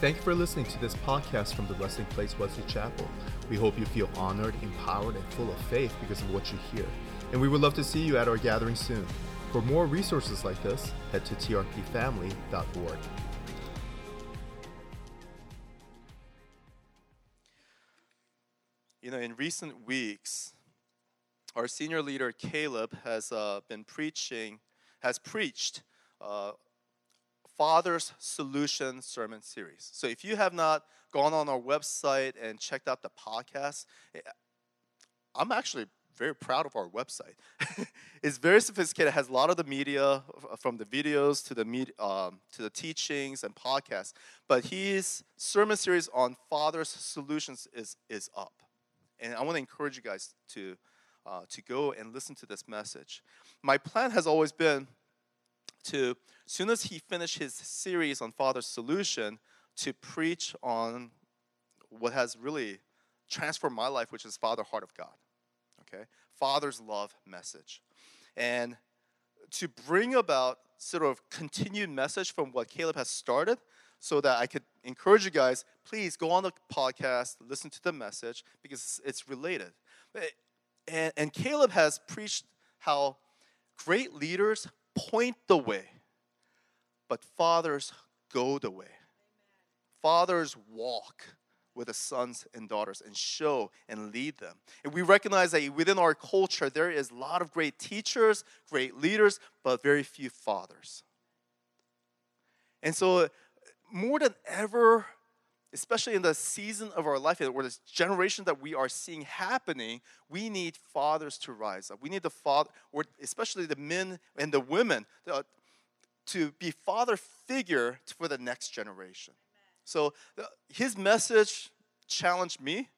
Thank you for listening to this podcast from the Resting Place Wesley Chapel. We hope you feel honored, empowered, and full of faith because of what you hear. And we would love to see you at our gathering soon. For more resources like this, head to trpfamily.org. You know, in recent weeks, our senior leader Caleb has uh, been preaching, has preached uh, Father's Solution sermon series. So if you have not gone on our website and checked out the podcast, eh, I'm actually very proud of our website. it's very sophisticated. It has a lot of the media, from the videos to the med- um, to the teachings and podcasts. But his sermon series on Father's Solutions is is up, and I want to encourage you guys to uh, to go and listen to this message. My plan has always been to, as soon as he finished his series on Father's Solution, to preach on what has really transformed my life, which is Father Heart of God. Okay? Father's love message. And to bring about sort of continued message from what Caleb has started so that I could encourage you guys, please go on the podcast, listen to the message because it's related. Eh, and, and Caleb has preached how great leaders point the way, but fathers go the way. Fathers walk with the sons and daughters and show and lead them. And we recognize that within our culture, there is a lot of great teachers, great leaders, but very few fathers. And so, more than ever, especially in the season of our life or this generation that we are seeing happening, we need fathers to rise up. We need the father, or especially the men and the women, uh, to be father figure for the next generation. So uh, his message challenged me.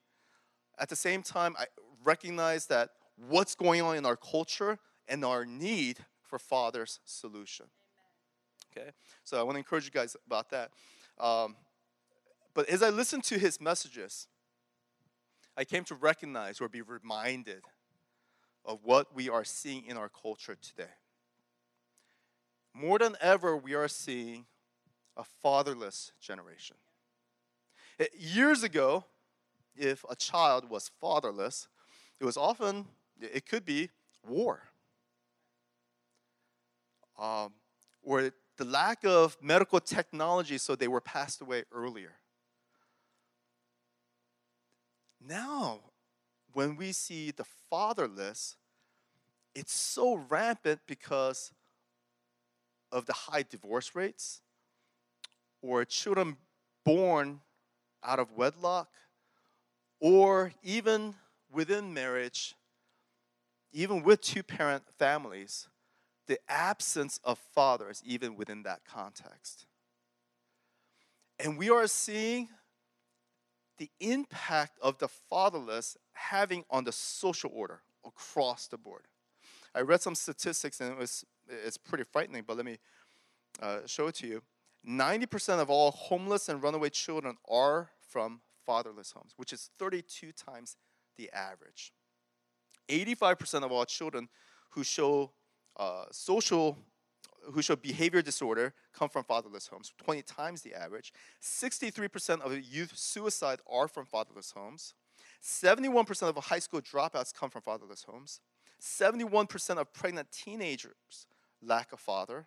At the same time, I recognize that what's going on in our culture and our need for father's solution. Okay, so I want to encourage you guys about that. Um, but as I listened to his messages, I came to recognize or be reminded of what we are seeing in our culture today. More than ever, we are seeing a fatherless generation. Eh, years ago, if a child was fatherless, it was often, it could be war. Um, or the lack of medical technology, so they were passed away earlier. Now, when we see the fatherless, it's so rampant because of the high divorce rates or children born out of wedlock or even within marriage, even with two parent families, the absence of fathers, even within that context. And we are seeing the impact of the fatherless having on the social order across the board. I read some statistics and it was it's pretty frightening, but let me uh, show it to you. 90% of all homeless and runaway children are from fatherless homes, which is 32 times the average. 85% of all children who show uh, social who show behavior disorder come from fatherless homes, 20 times the average. 63% of youth suicide are from fatherless homes. 71% of high school dropouts come from fatherless homes. 71% of pregnant teenagers lack a father.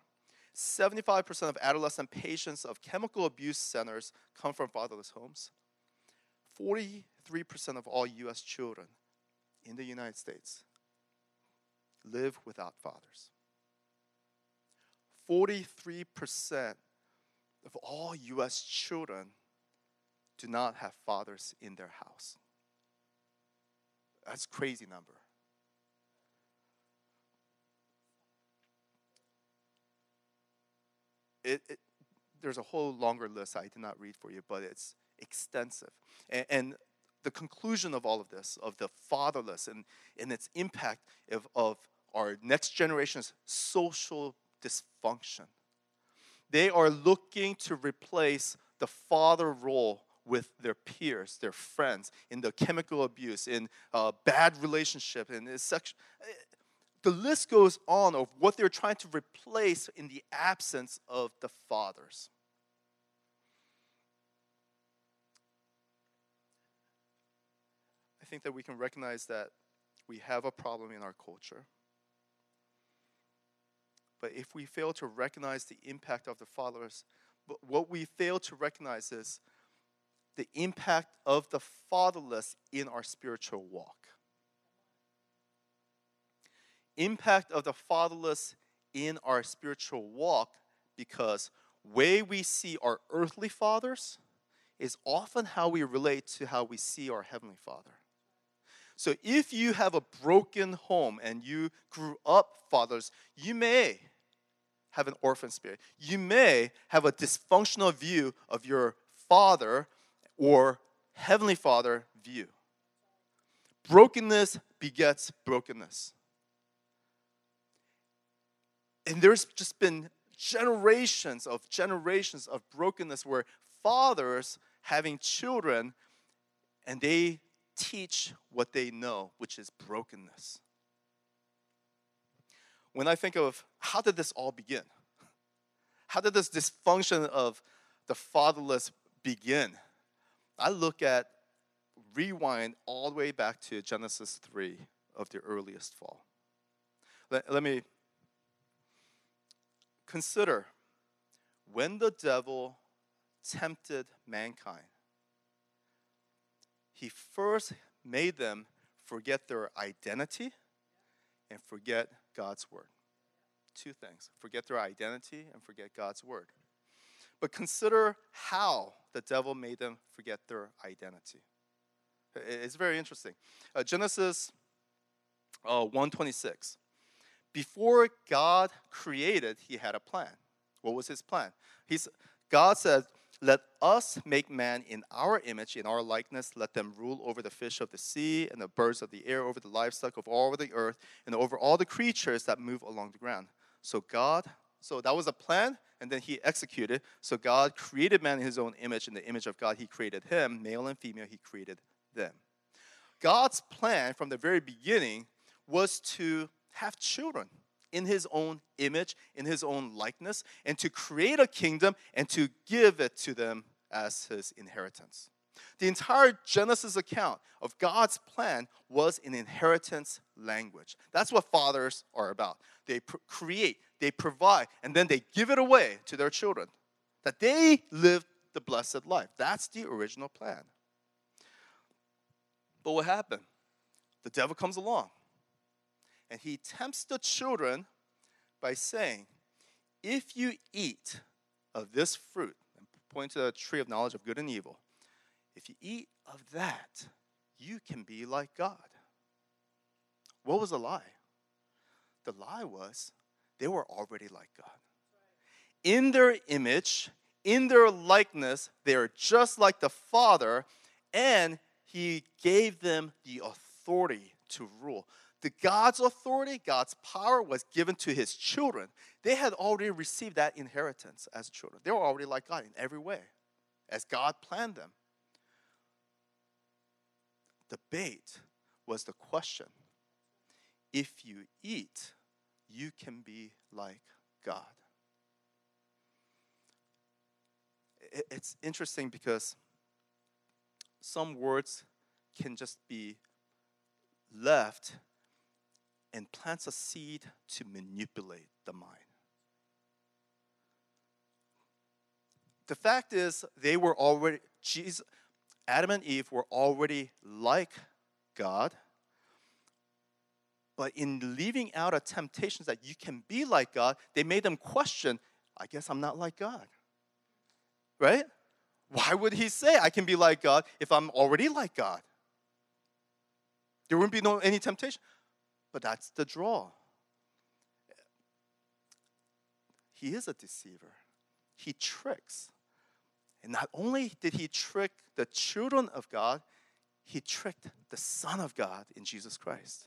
75% of adolescent patients of chemical abuse centers come from fatherless homes. 43% of all US children in the United States live without fathers. 43% of all US children do not have fathers in their house. That's a crazy number. It, it, there's a whole longer list I did not read for you, but it's extensive. And, and the conclusion of all of this, of the fatherless and, and its impact of, of our next generation's social dysfunction. They are looking to replace the father role with their peers, their friends, in the chemical abuse, in uh, bad relationship, in sexual. The list goes on of what they're trying to replace in the absence of the fathers. I think that we can recognize that we have a problem in our culture. But if we fail to recognize the impact of the fathers, what we fail to recognize is the impact of the fatherless in our spiritual walk. Impact of the fatherless in our spiritual walk because way we see our earthly fathers is often how we relate to how we see our heavenly father. So if you have a broken home and you grew up fathers, you may have an orphan spirit. You may have a dysfunctional view of your father or heavenly father view. Brokenness begets brokenness. And there's just been generations of generations of brokenness where fathers having children and they teach what they know, which is brokenness. When I think of how did this all begin? How did this dysfunction of the fatherless begin? I look at rewind all the way back to Genesis 3 of the earliest fall. Let, let me consider when the devil tempted mankind, he first made them forget their identity and forget God's word. Two things forget their identity and forget God's word. But consider how the devil made them forget their identity. It's very interesting. Uh, Genesis uh, 126. Before God created, he had a plan. What was his plan? He's, God said, Let us make man in our image, in our likeness. Let them rule over the fish of the sea and the birds of the air, over the livestock of all the earth, and over all the creatures that move along the ground. So God, so that was a plan, and then he executed. So God created man in his own image. In the image of God, he created him, male and female, he created them. God's plan from the very beginning was to have children in his own image, in his own likeness, and to create a kingdom and to give it to them as his inheritance. The entire Genesis account of God's plan was in inheritance language. That's what fathers are about. They pr- create, they provide, and then they give it away to their children. That they live the blessed life. That's the original plan. But what happened? The devil comes along and he tempts the children by saying, If you eat of this fruit, and point to the tree of knowledge of good and evil, if you eat of that, you can be like God. What was the lie? The lie was they were already like God. In their image, in their likeness, they are just like the Father, and He gave them the authority to rule. The God's authority, God's power was given to his children. They had already received that inheritance as children. They were already like God in every way, as God planned them. The bait was the question if you eat, you can be like God. It's interesting because some words can just be left and plants a seed to manipulate the mind. The fact is, they were already, Jesus, Adam and Eve were already like God, but in leaving out a temptation that you can be like God, they made them question, I guess I'm not like God. Right? Why would he say I can be like God if I'm already like God? There wouldn't be no any temptation. But that's the draw. He is a deceiver. He tricks. And not only did he trick the children of God, he tricked the Son of God in Jesus Christ.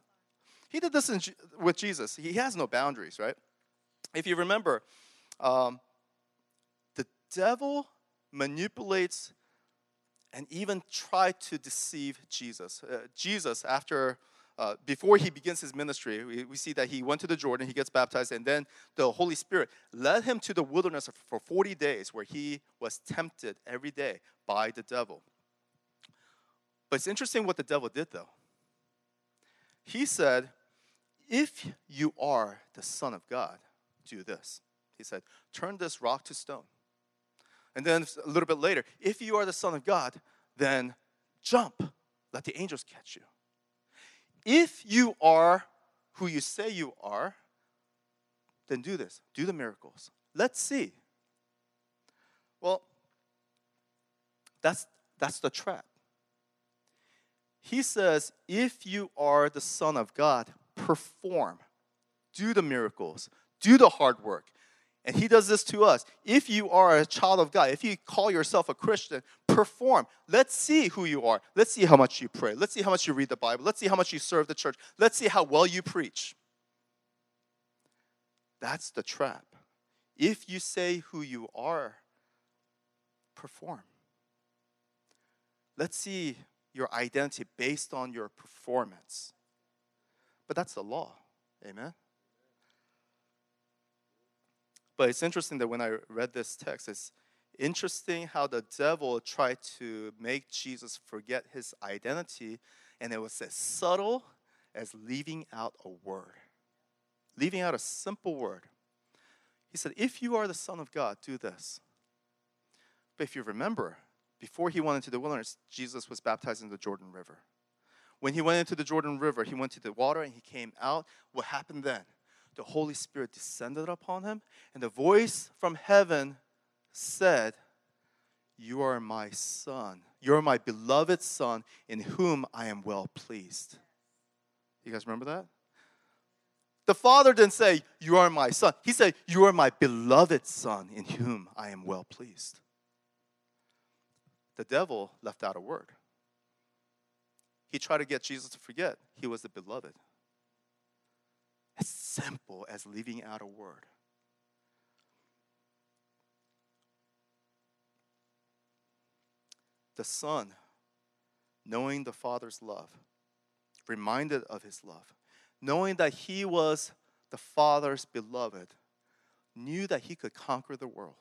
He did this in, with Jesus. He has no boundaries, right? If you remember, um, the devil manipulates and even tried to deceive Jesus. Uh, Jesus, after uh, before he begins his ministry, we, we see that he went to the Jordan, he gets baptized, and then the Holy Spirit led him to the wilderness for 40 days where he was tempted every day by the devil. But it's interesting what the devil did, though. He said, If you are the Son of God, do this. He said, Turn this rock to stone. And then a little bit later, if you are the Son of God, then jump. Let the angels catch you. If you are who you say you are, then do this. Do the miracles. Let's see. Well, that's, that's the trap. He says, if you are the Son of God, perform, do the miracles, do the hard work. And he does this to us. If you are a child of God, if you call yourself a Christian, perform. Let's see who you are. Let's see how much you pray. Let's see how much you read the Bible. Let's see how much you serve the church. Let's see how well you preach. That's the trap. If you say who you are, perform. Let's see your identity based on your performance. But that's the law. Amen. But it's interesting that when I read this text, it's interesting how the devil tried to make Jesus forget his identity, and it was as subtle as leaving out a word, leaving out a simple word. He said, If you are the Son of God, do this. But if you remember, before he went into the wilderness, Jesus was baptized in the Jordan River. When he went into the Jordan River, he went to the water and he came out. What happened then? The Holy Spirit descended upon him, and the voice from heaven said, You are my son. You're my beloved son, in whom I am well pleased. You guys remember that? The father didn't say, You are my son. He said, You are my beloved son, in whom I am well pleased. The devil left out a word. He tried to get Jesus to forget he was the beloved simple as leaving out a word. The Son, knowing the Father's love, reminded of his love, knowing that he was the Father's beloved, knew that he could conquer the world,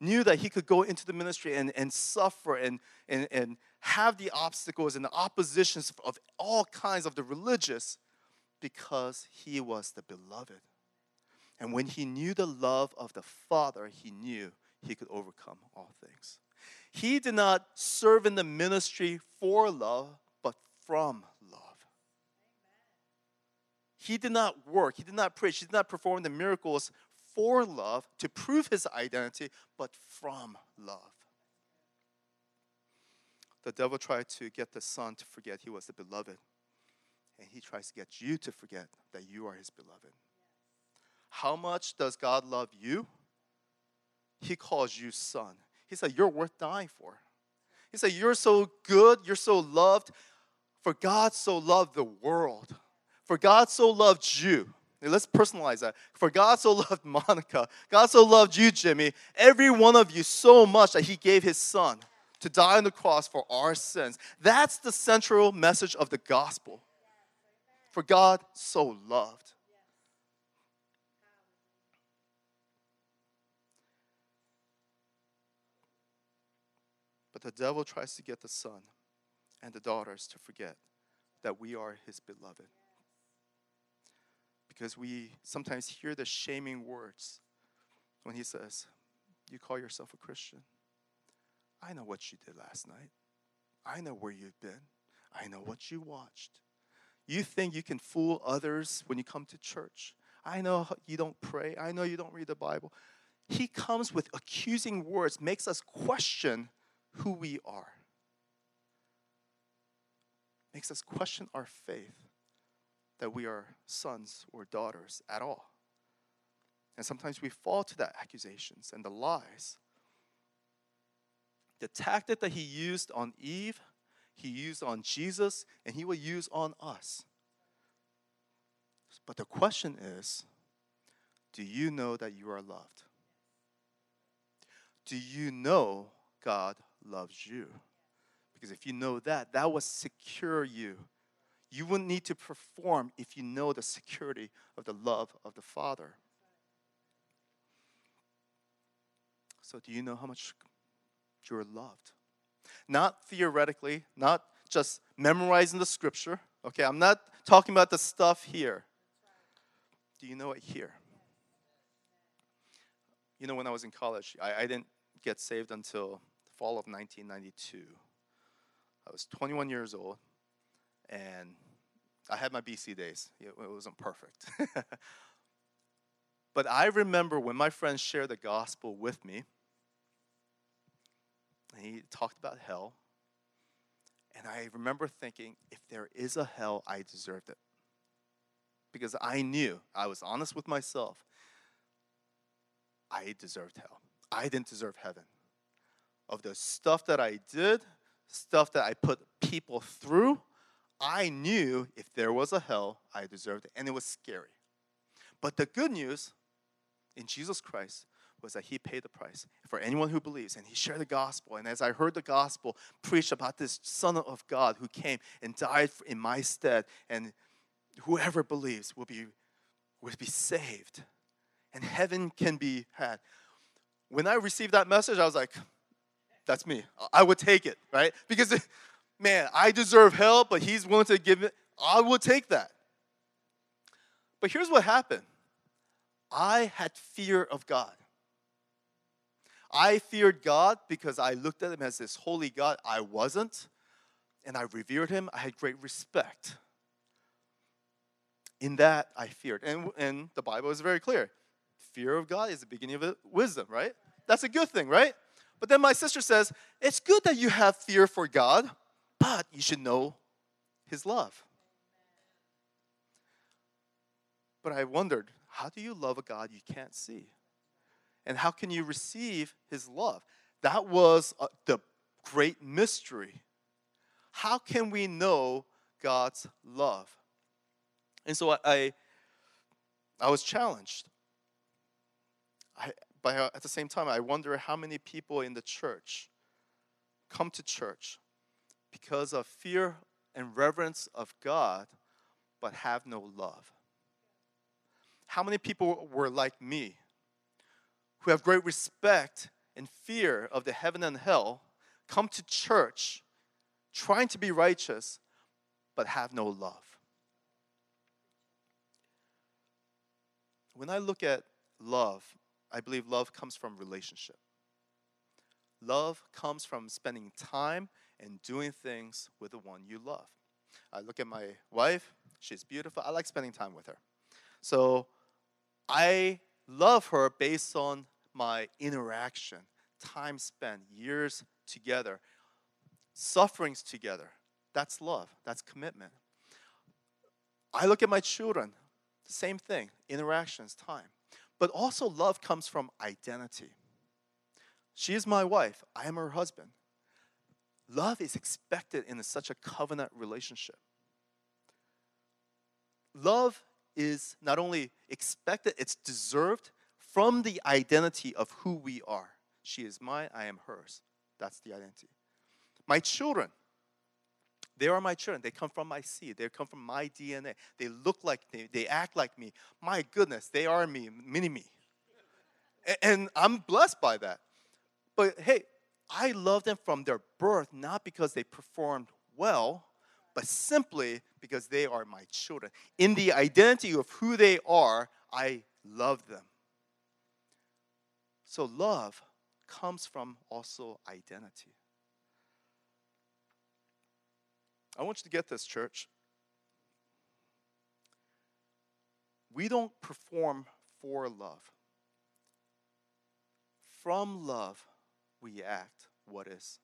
knew that he could go into the ministry and, and suffer and, and, and have the obstacles and the oppositions of all kinds of the religious because he was the beloved. And when he knew the love of the Father, he knew he could overcome all things. He did not serve in the ministry for love, but from love. He did not work, he did not preach, he did not perform the miracles for love to prove his identity, but from love. The devil tried to get the son to forget he was the beloved and he tries to get you to forget that you are his beloved. How much does God love you? He calls you son. He said, You're worth dying for. He said, You're so good, you're so loved. For God so loved the world. For God so loved you. let's personalize that. For God so loved Monica. God so loved you, Jimmy. Every one of you so much that He gave His Son to die on the cross for our sins. That's the central message of the gospel. For God so loved. But the devil tries to get the son and the daughters to forget that we are his beloved. Because we sometimes hear the shaming words when he says, You call yourself a Christian. I know what you did last night. I know where you've been. I know what you watched. You think you can fool others when you come to church. I know you don't pray. I know you don't read the Bible. He comes with accusing words, makes us question who we are, makes us question our faith that we are sons or daughters at all. And sometimes we fall to that accusations and the lies. The tactic that he used on Eve he used on Jesus, and He will use on us. But the question is do you know that you are loved? Do you know God loves you? Because if you know that, that will secure you. You wouldn't need to perform if you know the security of the love of the Father. So, do you know how much you're loved? Not theoretically, not just memorizing the scripture. Okay, I'm not talking about the stuff here. Do you know it here? You know, when I was in college, I, I didn't get saved until the fall of 1992. I was 21 years old, and I had my BC days. It, it wasn't perfect. but I remember when my friends shared the gospel with me, he talked about hell. And I remember thinking, if there is a hell, I deserved it. Because I knew, I was honest with myself, I deserved hell. I didn't deserve heaven. Of the stuff that I did, stuff that I put people through, I knew if there was a hell, I deserved it. And it was scary. But the good news in Jesus Christ was that he paid the price for anyone who believes. And he shared the gospel. And as I heard the gospel preached about this Son of God who came and died in my stead, and whoever believes will be, will be saved, and heaven can be had. When I received that message, I was like, that's me. I would take it, right? Because, man, I deserve hell, but he's willing to give it. I would take that. But here's what happened I had fear of God. I feared God because I looked at him as this holy God. I wasn't. And I revered him. I had great respect. In that, I feared. And, and the Bible is very clear fear of God is the beginning of wisdom, right? That's a good thing, right? But then my sister says, it's good that you have fear for God, but you should know his love. But I wondered, how do you love a God you can't see? And how can you receive his love? That was uh, the great mystery. How can we know God's love? And so I, I was challenged. I, but at the same time, I wonder how many people in the church come to church because of fear and reverence of God, but have no love. How many people were like me, who have great respect and fear of the heaven and hell, come to church trying to be righteous, but have no love? When I look at love, I believe love comes from relationship. Love comes from spending time and doing things with the one you love. I look at my wife, she's beautiful. I like spending time with her. So I love her based on my interaction, time spent, years together, sufferings together. That's love, that's commitment. I look at my children, same thing, interactions, time. But also, love comes from identity. She is my wife, I am her husband. Love is expected in such a covenant relationship. Love is not only expected, it's deserved from the identity of who we are. She is mine, I am hers. That's the identity. My children, they are my children. They come from my seed. They come from my DNA. They look like me. They act like me. My goodness, they are me, mini me. And I'm blessed by that. But hey, I love them from their birth, not because they performed well, but simply because they are my children. In the identity of who they are, I love them. So love comes from also identity. I want you to get this, church. We don't perform for love. From love, we act what is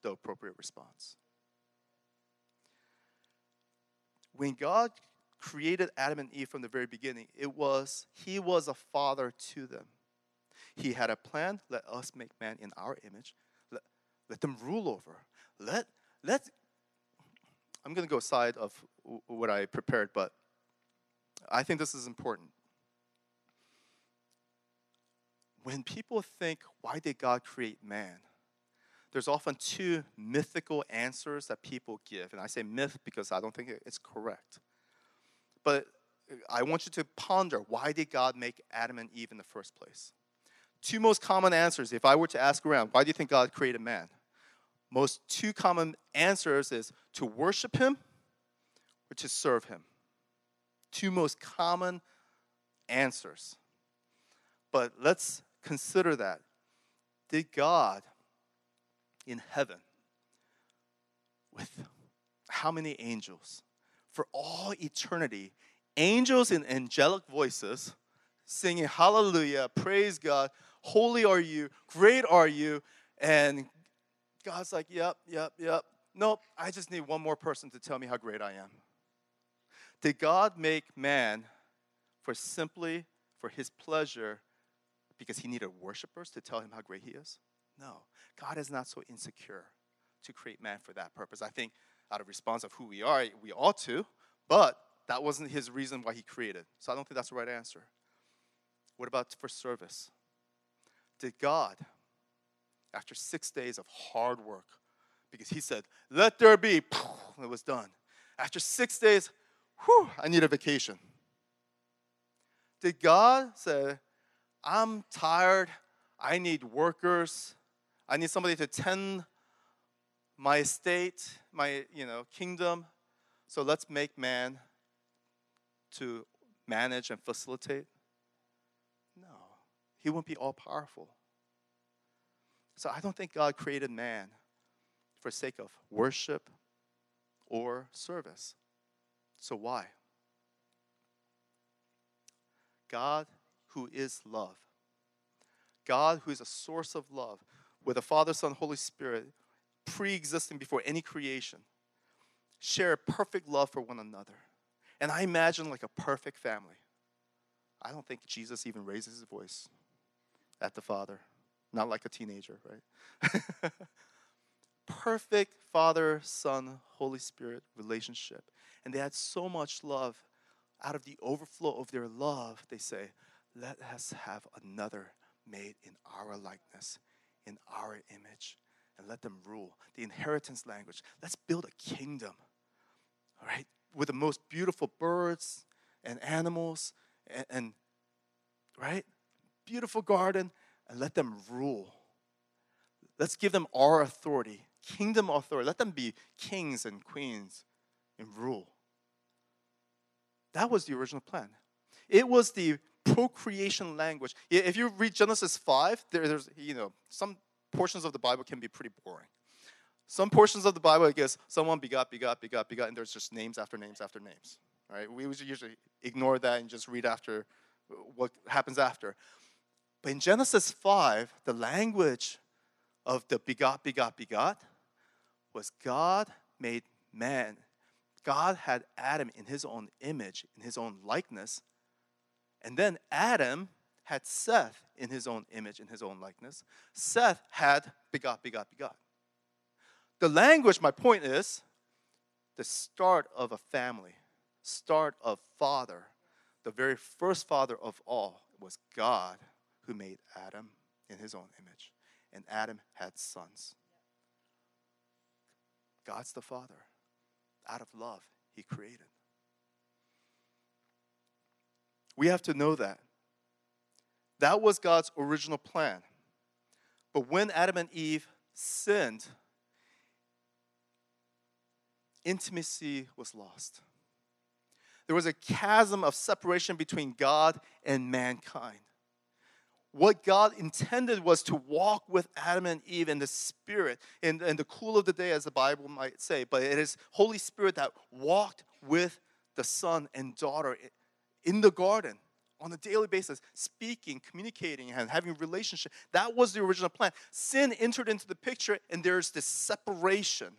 the appropriate response. When God created Adam and Eve from the very beginning, it was He was a father to them. He had a plan. Let us make man in our image. Let, let them rule over. Let let I'm going to go aside of what I prepared, but I think this is important. When people think, why did God create man? There's often two mythical answers that people give. And I say myth because I don't think it's correct. But uh, I want you to ponder why did God make Adam and Eve in the first place? Two most common answers, if I were to ask around, why do you think God created man? most two common answers is to worship him or to serve him. Two most common answers. But let's consider that. Did God in heaven with how many angels for all eternity, angels in angelic voices singing hallelujah, praise God, holy are you, great are you, and God's like, yep, yep, yep. Nope, I just need one more person to tell me how great I am. Did God make man for simply for his pleasure because he needed worshipers to tell him how great he is? No. God is not so insecure to create man for that purpose. I think out of response of who we are, we ought to, but that wasn't his reason why he created. So I don't think that's the right answer. What about for service? Did God, after six days of hard work, because he said, let there be, it was done. After six days, whew, I need a vacation. Did God say, I'm tired, I need workers, I need somebody to tend my estate, my you know kingdom. So let's make man to manage and facilitate. He wouldn't be all powerful. So I don't think God created man for sake of worship or service. So why? God who is love. God who is a source of love with the Father, Son, Holy Spirit pre existing before any creation, share perfect love for one another. And I imagine like a perfect family. I don't think Jesus even raises his voice at the Father, not like a teenager, right? perfect Father, Son, Holy Spirit relationship. And they had so much love. Out of the overflow of their love, they say, Let us have another made in our likeness, in our image and let them rule. The inheritance language. Let's build a kingdom, all right, with the most beautiful birds and animals and, and right, beautiful garden, and let them rule. Let's give them our authority, kingdom authority. Let them be kings and queens and rule. That was the original plan. It was the procreation language. If you read Genesis 5, there, there's, you know, some portions of the Bible can be pretty boring. Some portions of the Bible, I guess, someone begot, begot, begot, begot, and there's just names after names after names. Right? We usually ignore that and just read after what happens after. But in Genesis 5, the language of the begot, begot, begot was God made man. God had Adam in his own image, in his own likeness. And then Adam had Seth in his own image, in his own likeness. Seth had begot, begot, begot. The language, my point is, the start of a family, start of father, the very first father of all was God who made Adam in his own image. And Adam had sons. God's the father. Out of love, he created. We have to know that. That was God's original plan. But when Adam and Eve sinned, intimacy was lost. There was a chasm of separation between God and mankind. What God intended was to walk with Adam and Eve in the Spirit, in, in the cool of the day, as the Bible might say. But it is Holy Spirit that walked with the son and daughter in the garden on a daily basis, speaking, communicating, and having relationship. That was the original plan. Sin entered into the picture, and there's this separation,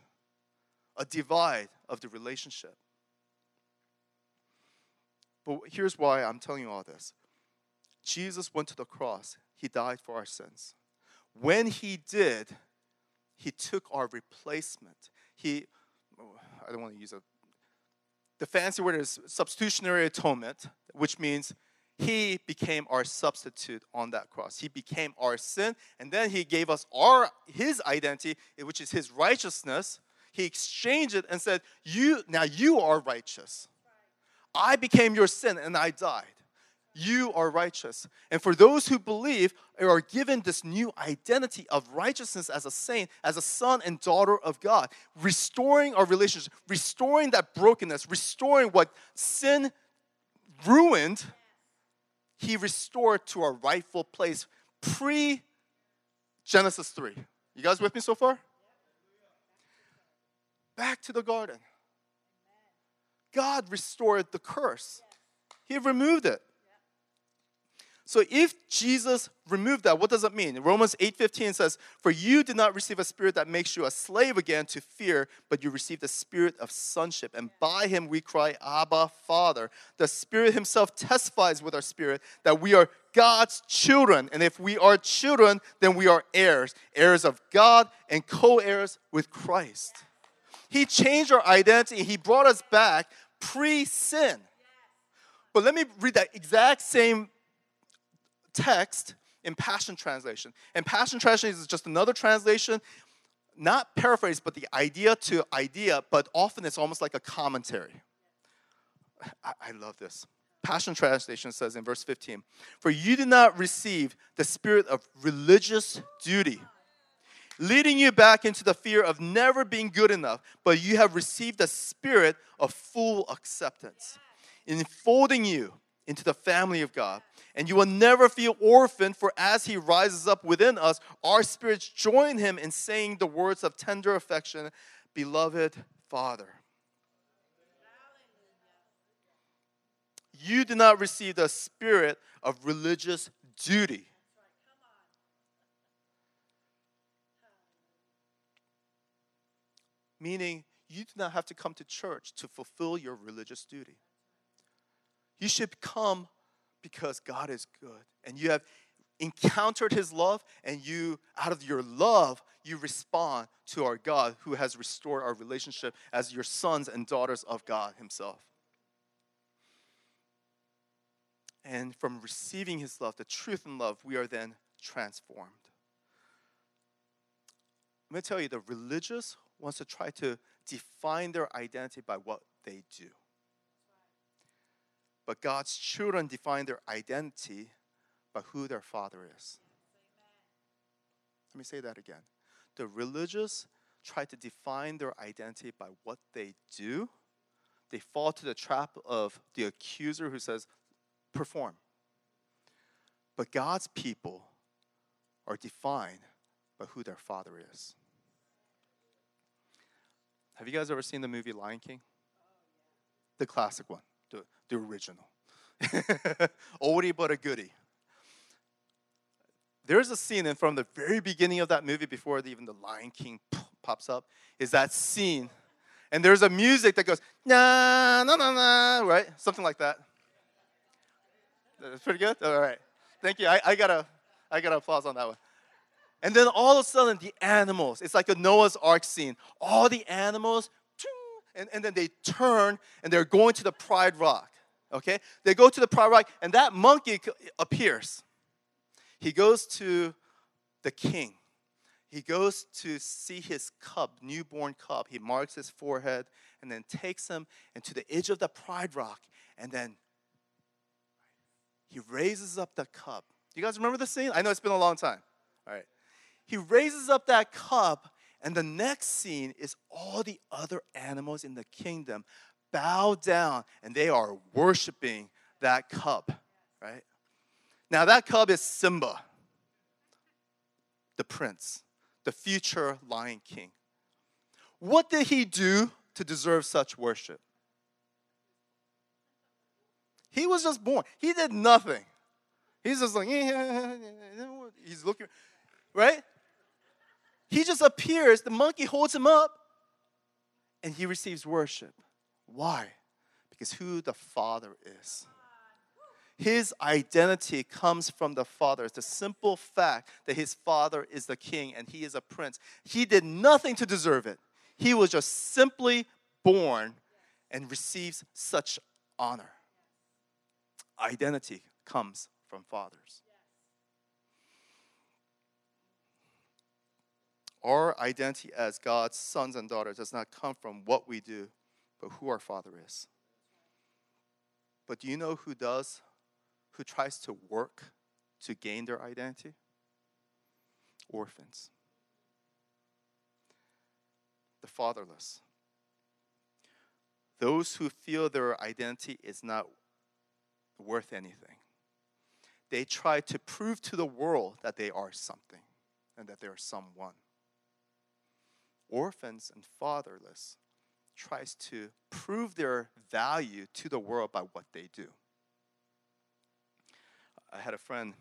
a divide of the relationship. But here's why I'm telling you all this Jesus went to the cross, He died for our sins. When He did, He took our replacement. He, oh, I don't want to use a, the fancy word is substitutionary atonement, which means he became our substitute on that cross. He became our sin, and then he gave us our his identity, which is his righteousness. He exchanged it and said, "You now you are righteous. I became your sin and I died. You are righteous. And for those who believe, are given this new identity of righteousness as a saint, as a son and daughter of God, restoring our relationship, restoring that brokenness, restoring what sin ruined, he restored to a rightful place pre Genesis 3. You guys with me so far? Back to the garden. God restored the curse. He removed it. So if Jesus removed that, what does it mean? Romans 8:15 says, "For you did not receive a spirit that makes you a slave again to fear, but you received the spirit of sonship, and by him we cry, Abba, Father." The Spirit himself testifies with our spirit that we are God's children, and if we are children, then we are heirs, heirs of God and co-heirs with Christ. He changed our identity. He brought us back pre-sin. But let me read that exact same text in Passion Translation. And Passion Translation is just another translation, not paraphrase, but the idea to idea, but often it's almost like a commentary. I, I love this. Passion Translation says in verse 15, For you did not receive the spirit of religious duty, leading you back into the fear of never being good enough, but you have received the spirit of full acceptance, enfolding you into the family of God. And you will never feel orphaned, for as He rises up within us, our spirits join Him in saying the words of tender affection Beloved Father. You did not receive the spirit of religious duty. Meaning, you do not have to come to church to fulfill your religious duty. You should come because God is good and you have encountered his love and you out of your love you respond to our God who has restored our relationship as your sons and daughters of God himself. And from receiving his love, the truth and love, we are then transformed. Let me tell you, the religious wants to try to define their identity by what they do. But God's children define their identity by who their father is. Let me say that again. The religious try to define their identity by what they do. They fall to the trap of the accuser who says, perform. But God's people are defined by who their father is. Have you guys ever seen the movie Lion King? The classic one the, original. Oldie but a goodie. There's a scene and from the very beginning of that movie before even the Lion King pops up, is that scene. And there's a music that goes, na na na na, right? Something like that. That's pretty good? All right. Thank you. I, I got a I got applause on that one. And then all of a sudden, the animals, it's like a Noah's Ark scene. All the animals and, and then they turn and they're going to the Pride Rock. Okay? They go to the Pride Rock, and that monkey appears. He goes to the king. He goes to see his cub, newborn cub. He marks his forehead and then takes him into the edge of the Pride Rock, and then he raises up the cub. You guys remember the scene? I know it's been a long time. All right. He raises up that cub and the next scene is all the other animals in the kingdom bow down and they are worshiping that cub, right? Now, that cub is Simba, the prince, the future lion king. What did he do to deserve such worship? He was just born. He did nothing. He's just like, he's looking, right? He just appears, the monkey holds him up, and he receives worship. Why? Because who the Father is. His identity comes from the Father. It's the simple fact that his Father is the King and he is a prince. He did nothing to deserve it. He was just simply born and receives such honor. Identity comes from fathers. Our identity as God's sons and daughters does not come from what we do, but who our Father is. But do you know who does, who tries to work to gain their identity? Orphans. The fatherless. Those who feel their identity is not worth anything. They try to prove to the world that they are something and that they are someone. Orphans and fatherless tries to prove their value to the world by what they do. I had a friend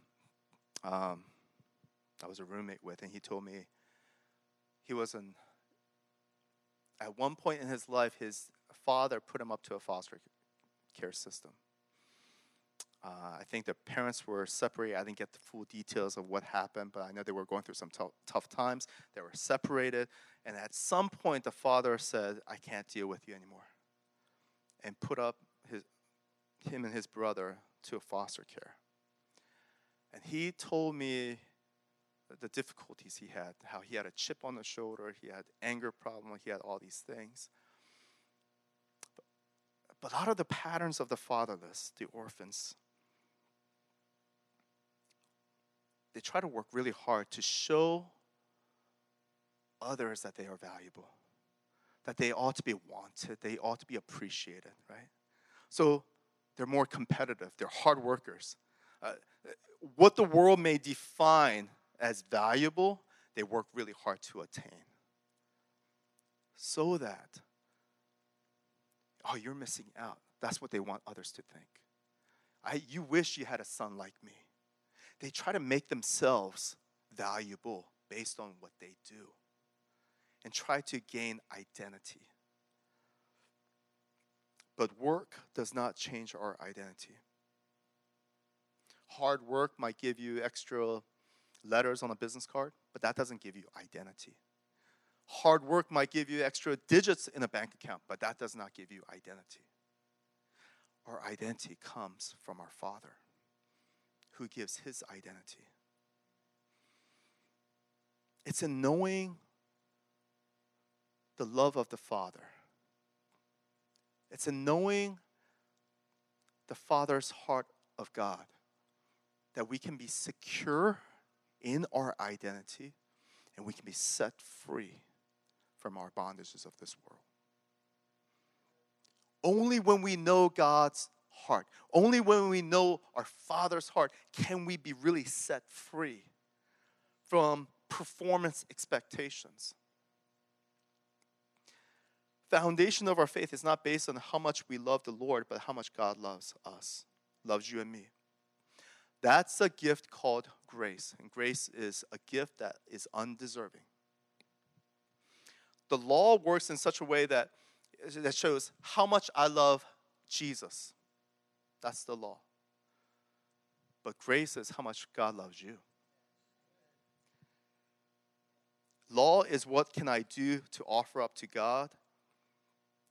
um, I was a roommate with, and he told me he was an at one point in his life, his father put him up to a foster care system. Uh, I think the parents were separated. I didn't get the full details of what happened, but I know they were going through some t- tough times. They were separated, and at some point, the father said, "I can't deal with you anymore," and put up his, him and his brother to foster care. And he told me the difficulties he had, how he had a chip on the shoulder, he had anger problem, he had all these things. But, but a lot of the patterns of the fatherless, the orphans, they try to work really hard to show others that they are valuable, that they ought to be wanted, they ought to be appreciated, right? So they're more competitive, they're hard workers. Uh, what the world may define as valuable, they work really hard to attain. So that, oh, you're missing out. That's what they want others to think. I, you wish you had a son like me. They try to make themselves valuable based on what they do and try to gain identity. But work does not change our identity. Hard work might give you extra letters on a business card, but that doesn't give you identity. Hard work might give you extra digits in a bank account, but that does not give you identity. Our identity comes from our Father, who gives his identity. It's in knowing the love of the Father. It's in knowing the Father's heart of God that we can be secure in our identity and we can be set free from our bondages of this world. Only when we know God's heart, only when we know our Father's heart, can we be really set free from performance expectations. Foundation of our faith is not based on how much we love the Lord, but how much God loves us, loves you and me. That's a gift called grace. And grace is a gift that is undeserving. The law works in such a way that, that shows how much I love Jesus. That's the law. But grace is how much God loves you. Law is what can I do to offer up to God.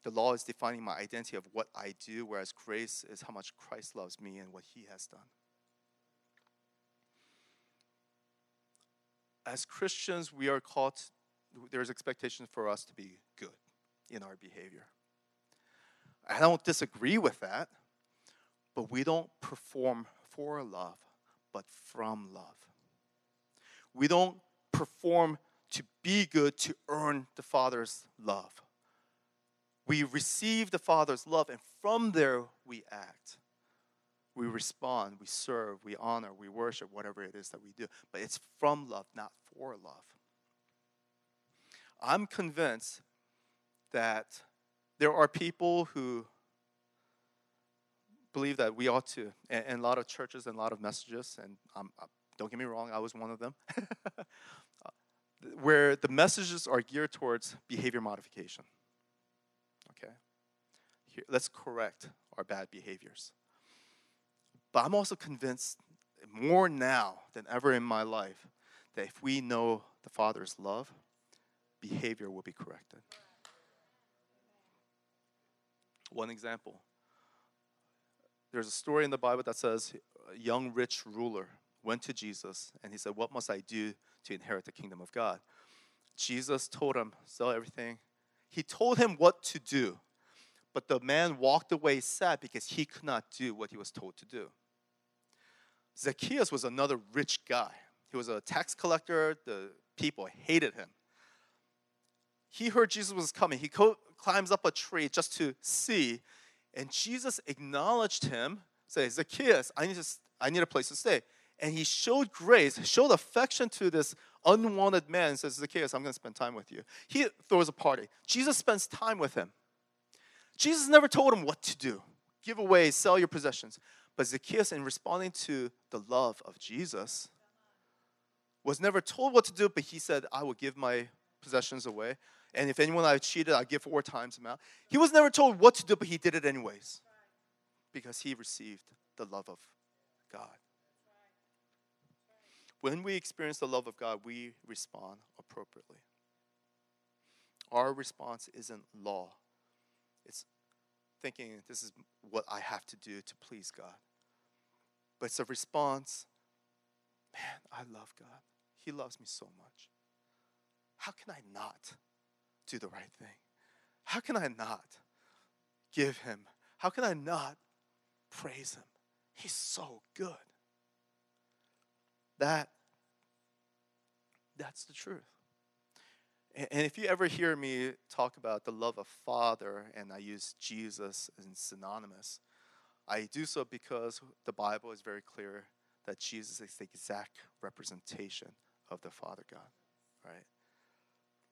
The law is defining my identity of what I do, whereas grace is how much Christ loves me and what he has done. as Christians, we are called, there's expectation for us to be good in our behavior. I don't disagree with that, but we don't perform for love, but from love. We don't perform to be good to earn the Father's love. We receive the Father's love, and from there we act we respond, we serve, we honor, we worship, whatever it is that we do. But it's from love, not for love. I'm convinced that there are people who believe that we ought to, and, and a lot of churches and a lot of messages, and um, don't get me wrong, I was one of them, where the messages are geared towards behavior modification. Okay? Here, let's correct our bad behaviors. But I'm also convinced more now than ever in my life that if we know the Father's love, behavior will be corrected. One example there's a story in the Bible that says a young rich ruler went to Jesus and he said, What must I do to inherit the kingdom of God? Jesus told him, Sell everything. He told him what to do, but the man walked away sad because he could not do what he was told to do. Zacchaeus was another rich guy. He was a tax collector. The people hated him. He heard Jesus was coming. He climbs up a tree just to see, and Jesus acknowledged him, say, Zacchaeus, I need, to, I need a place to stay. And he showed grace, showed affection to this unwanted man and says, Zacchaeus, I'm going to spend time with you. He throws a party. Jesus spends time with him. Jesus never told him what to do give away, sell your possessions. But Zacchaeus, in responding to the love of Jesus, was never told what to do, but he said, I will give my possessions away. And if anyone I've cheated, I'll give four times amount. He was never told what to do, but he did it anyways. Because he received the love of God. When we experience the love of God, we respond appropriately. Our response isn't law, it's thinking this is what I have to do to please God. But it's a response man, I love God. He loves me so much. How can I not do the right thing? How can I not give Him? How can I not praise Him? He's so good. That that's the truth. And if you ever hear me talk about the love of Father and I use Jesus as synonymous, I do so because the Bible is very clear that Jesus is the exact representation of the Father God, right?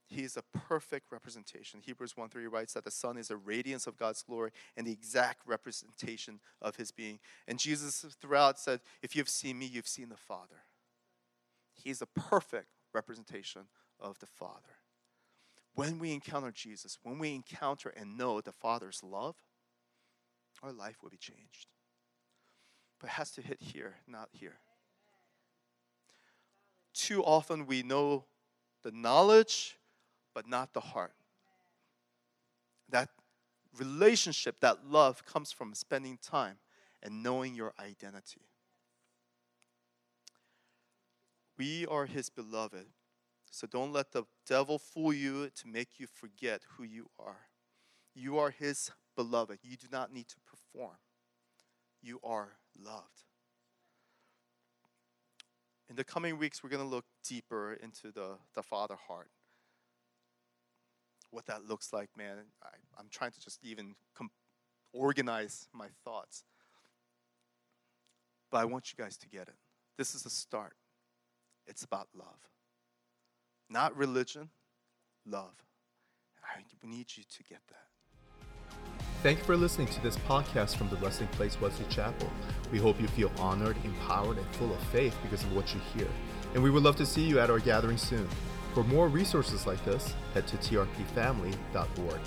He is a perfect representation. Hebrews 1 3 writes that the Son is a radiance of God's glory and the exact representation of his being. And Jesus throughout said, If you've seen me, you've seen the Father. He's a perfect representation of the Father. When we encounter Jesus, when we encounter and know the Father's love, our life will be changed. But it has to hit here, not here. Too often we know the knowledge, but not the heart. That relationship, that love comes from spending time and knowing your identity. We are His beloved so don't let the devil fool you to make you forget who you are. You are his beloved. You do not need to perform. You are loved. In the coming weeks, we're going to look deeper into the, the Father heart. What that looks like, man. I, am trying to just even organize my thoughts. But I want you guys to get it. This is a start. It's about love. Not religion, love. I need you to get that. Thank you for listening to this podcast from the Resting Place Wesley Chapel. We hope you feel honored, empowered, and full of faith because of what you hear. And we would love to see you at our gathering soon. For more resources like this, head to trpfamily.org.